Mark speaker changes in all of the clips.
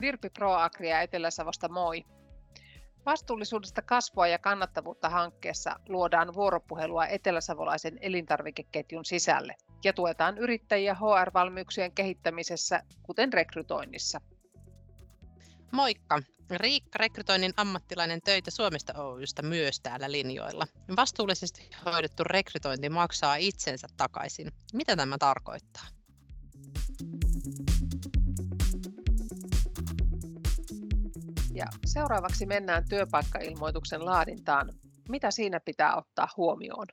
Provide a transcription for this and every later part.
Speaker 1: Virpi ProAgria Etelä-Savosta moi. Vastuullisuudesta kasvua ja kannattavuutta hankkeessa luodaan vuoropuhelua eteläsavolaisen elintarvikeketjun sisälle ja tuetaan yrittäjiä HR-valmiuksien kehittämisessä, kuten rekrytoinnissa.
Speaker 2: Moikka! Riikka, rekrytoinnin ammattilainen töitä Suomesta Oystä myös täällä linjoilla. Vastuullisesti hoidettu rekrytointi maksaa itsensä takaisin. Mitä tämä tarkoittaa?
Speaker 1: Ja seuraavaksi mennään työpaikkailmoituksen laadintaan. Mitä siinä pitää ottaa huomioon?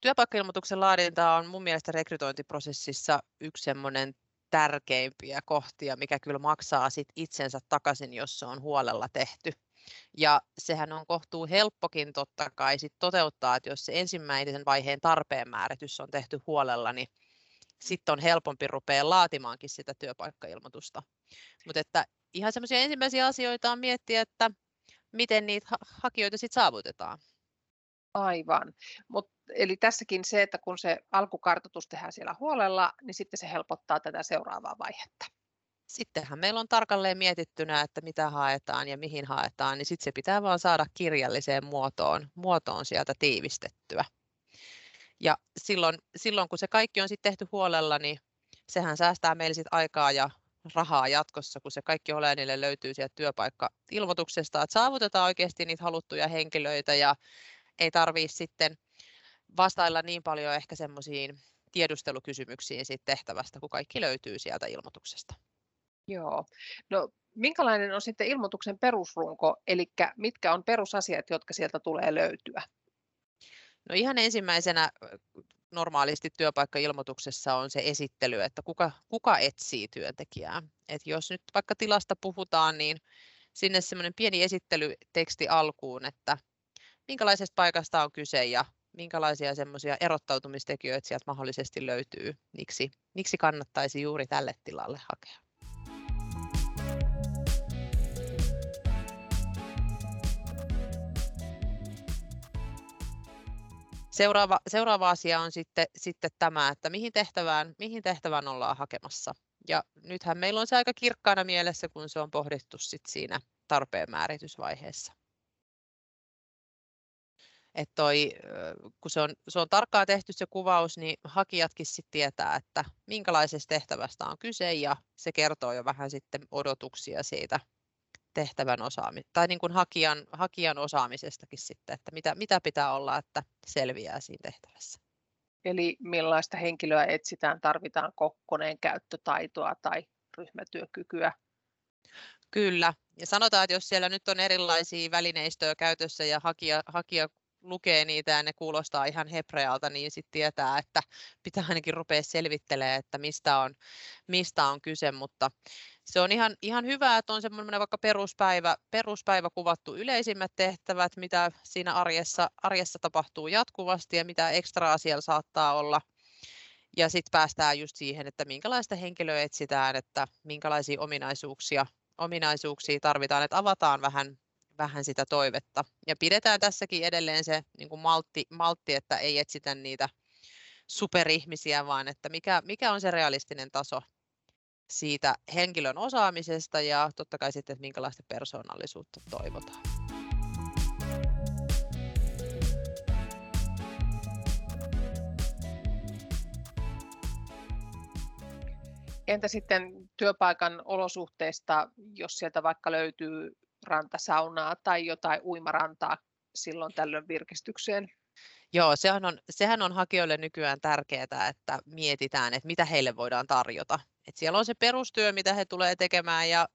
Speaker 2: Työpaikkailmoituksen laadinta on mun mielestä rekrytointiprosessissa yksi semmoinen tärkeimpiä kohtia, mikä kyllä maksaa sit itsensä takaisin, jos se on huolella tehty. Ja sehän on kohtuu helppokin totta kai sit toteuttaa, että jos se ensimmäisen vaiheen tarpeen määritys on tehty huolella, niin sitten on helpompi rupea laatimaankin sitä työpaikkailmoitusta. Mutta että ihan semmoisia ensimmäisiä asioita on miettiä, että miten niitä hakijoita sitten saavutetaan.
Speaker 1: Aivan. Mut, eli tässäkin se, että kun se alkukartoitus tehdään siellä huolella, niin sitten se helpottaa tätä seuraavaa vaihetta.
Speaker 2: Sittenhän meillä on tarkalleen mietittynä, että mitä haetaan ja mihin haetaan, niin sitten se pitää vaan saada kirjalliseen muotoon, muotoon sieltä tiivistettyä. Ja silloin, silloin kun se kaikki on sitten tehty huolella, niin sehän säästää meille sit aikaa ja rahaa jatkossa, kun se kaikki oleellinen löytyy sieltä työpaikka-ilmoituksesta, että saavutetaan oikeasti niitä haluttuja henkilöitä ja ei tarvitse sitten vastailla niin paljon ehkä semmoisiin tiedustelukysymyksiin siitä tehtävästä, kun kaikki löytyy sieltä ilmoituksesta.
Speaker 1: Joo. No, minkälainen on sitten ilmoituksen perusrunko, eli mitkä on perusasiat, jotka sieltä tulee löytyä?
Speaker 2: No ihan ensimmäisenä normaalisti työpaikkailmoituksessa on se esittely, että kuka, kuka etsii työntekijää. Et jos nyt vaikka tilasta puhutaan, niin sinne semmoinen pieni esittelyteksti alkuun, että minkälaisesta paikasta on kyse ja minkälaisia semmoisia erottautumistekijöitä sieltä mahdollisesti löytyy, miksi, miksi kannattaisi juuri tälle tilalle hakea. Seuraava, seuraava asia on sitten, sitten tämä, että mihin tehtävään, mihin tehtävään ollaan hakemassa. Ja nythän meillä on se aika kirkkaana mielessä, kun se on pohdittu sit siinä tarpeen määritysvaiheessa. Et toi, kun se on, se on tarkkaan tehty se kuvaus, niin hakijatkin sit tietää, että minkälaisesta tehtävästä on kyse ja se kertoo jo vähän sitten odotuksia siitä tehtävän osaamisesta tai niin kuin hakijan, hakijan osaamisestakin sitten, että mitä, mitä pitää olla, että selviää siinä tehtävässä.
Speaker 1: Eli millaista henkilöä etsitään, tarvitaan kokkoneen käyttötaitoa tai ryhmätyökykyä?
Speaker 2: Kyllä, ja sanotaan, että jos siellä nyt on erilaisia välineistöjä käytössä ja hakija, hakija lukee niitä ja ne kuulostaa ihan hebrealta, niin sitten tietää, että pitää ainakin rupea selvittelemään, että mistä on, mistä on kyse, mutta se on ihan, ihan hyvä, että on semmoinen vaikka peruspäivä, peruspäivä kuvattu yleisimmät tehtävät, mitä siinä arjessa, arjessa tapahtuu jatkuvasti ja mitä ekstraa siellä saattaa olla. Ja sitten päästään just siihen, että minkälaista henkilöä etsitään, että minkälaisia ominaisuuksia, ominaisuuksia tarvitaan, että avataan vähän vähän sitä toivetta. Ja pidetään tässäkin edelleen se niin kuin maltti, maltti, että ei etsitä niitä superihmisiä, vaan että mikä, mikä on se realistinen taso siitä henkilön osaamisesta ja totta kai sitten, että minkälaista persoonallisuutta toivotaan.
Speaker 1: Entä sitten työpaikan olosuhteista, jos sieltä vaikka löytyy rantasaunaa tai jotain uimarantaa silloin tällöin virkistykseen.
Speaker 2: Joo, sehän on, sehän on hakijoille nykyään tärkeää, että mietitään, että mitä heille voidaan tarjota. Et siellä on se perustyö, mitä he tulee tekemään ja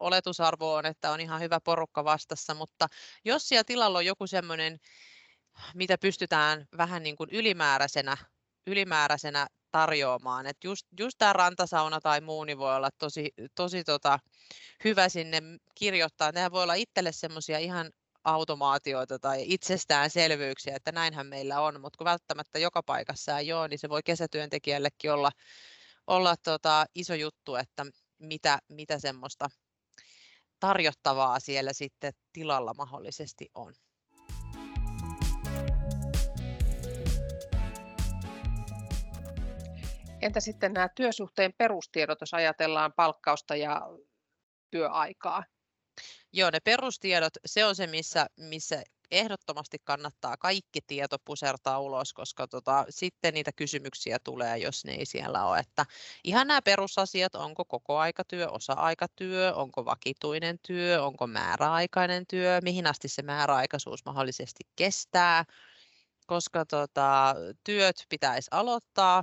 Speaker 2: oletusarvo on, että on ihan hyvä porukka vastassa, mutta jos siellä tilalla on joku semmoinen, mitä pystytään vähän niin kuin ylimääräisenä, ylimääräisenä tarjoamaan. Et just, just tämä rantasauna tai muu niin voi olla tosi, tosi tota, hyvä sinne kirjoittaa. Nehän voi olla itselle semmoisia ihan automaatioita tai itsestäänselvyyksiä, että näinhän meillä on, mutta kun välttämättä joka paikassa ei ole, niin se voi kesätyöntekijällekin olla, olla tota iso juttu, että mitä, mitä semmoista tarjottavaa siellä sitten tilalla mahdollisesti on.
Speaker 1: Entä sitten nämä työsuhteen perustiedot, jos ajatellaan palkkausta ja työaikaa?
Speaker 2: Joo, ne perustiedot, se on se, missä, missä ehdottomasti kannattaa kaikki tieto pusertaa ulos, koska tota, sitten niitä kysymyksiä tulee, jos ne ei siellä ole. Että ihan nämä perusasiat, onko koko aikatyö, osa-aikatyö, onko vakituinen työ, onko määräaikainen työ, mihin asti se määräaikaisuus mahdollisesti kestää, koska tota, työt pitäisi aloittaa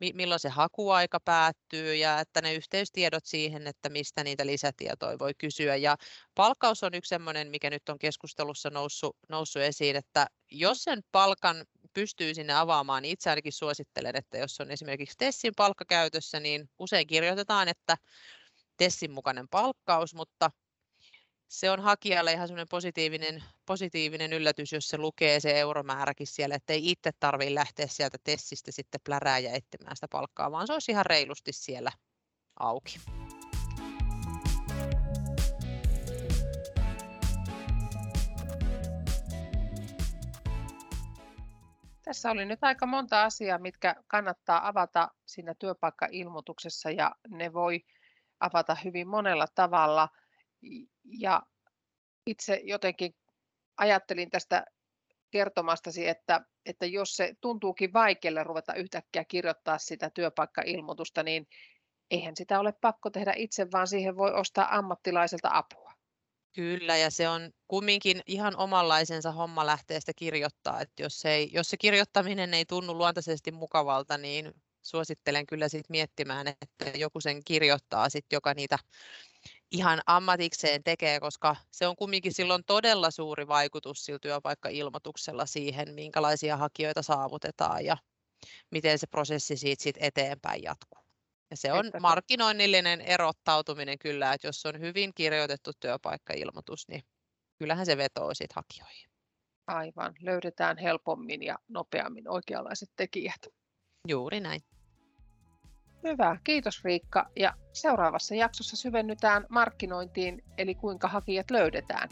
Speaker 2: milloin se hakuaika päättyy ja että ne yhteystiedot siihen, että mistä niitä lisätietoja voi kysyä. Ja palkkaus on yksi sellainen, mikä nyt on keskustelussa noussut, noussut esiin, että jos sen palkan pystyy sinne avaamaan, niin itse ainakin suosittelen, että jos on esimerkiksi Tessin palkka käytössä, niin usein kirjoitetaan, että Tessin mukainen palkkaus, mutta se on hakijalle ihan semmoinen positiivinen, positiivinen yllätys, jos se lukee se euromääräkin siellä, että ei itse tarvitse lähteä sieltä tessistä sitten plärää ja etsimään sitä palkkaa, vaan se olisi ihan reilusti siellä auki.
Speaker 1: Tässä oli nyt aika monta asiaa, mitkä kannattaa avata siinä työpaikkailmoituksessa ja ne voi avata hyvin monella tavalla ja itse jotenkin ajattelin tästä kertomastasi, että, että jos se tuntuukin vaikealle ruveta yhtäkkiä kirjoittaa sitä työpaikkailmoitusta, niin eihän sitä ole pakko tehdä itse, vaan siihen voi ostaa ammattilaiselta apua.
Speaker 2: Kyllä, ja se on kumminkin ihan omanlaisensa homma lähteä sitä kirjoittaa, että jos, ei, jos se kirjoittaminen ei tunnu luontaisesti mukavalta, niin suosittelen kyllä sit miettimään, että joku sen kirjoittaa, sit, joka niitä ihan ammatikseen tekee, koska se on kumminkin silloin todella suuri vaikutus sillä työpaikka-ilmoituksella siihen, minkälaisia hakijoita saavutetaan ja miten se prosessi siitä sit eteenpäin jatkuu. Ja se on markkinoinnillinen erottautuminen kyllä, että jos on hyvin kirjoitettu työpaikka-ilmoitus, niin kyllähän se vetoo siitä hakijoihin.
Speaker 1: Aivan, löydetään helpommin ja nopeammin oikeanlaiset tekijät.
Speaker 2: Juuri näin.
Speaker 1: Hyvä, kiitos Riikka. Ja seuraavassa jaksossa syvennytään markkinointiin, eli kuinka hakijat löydetään.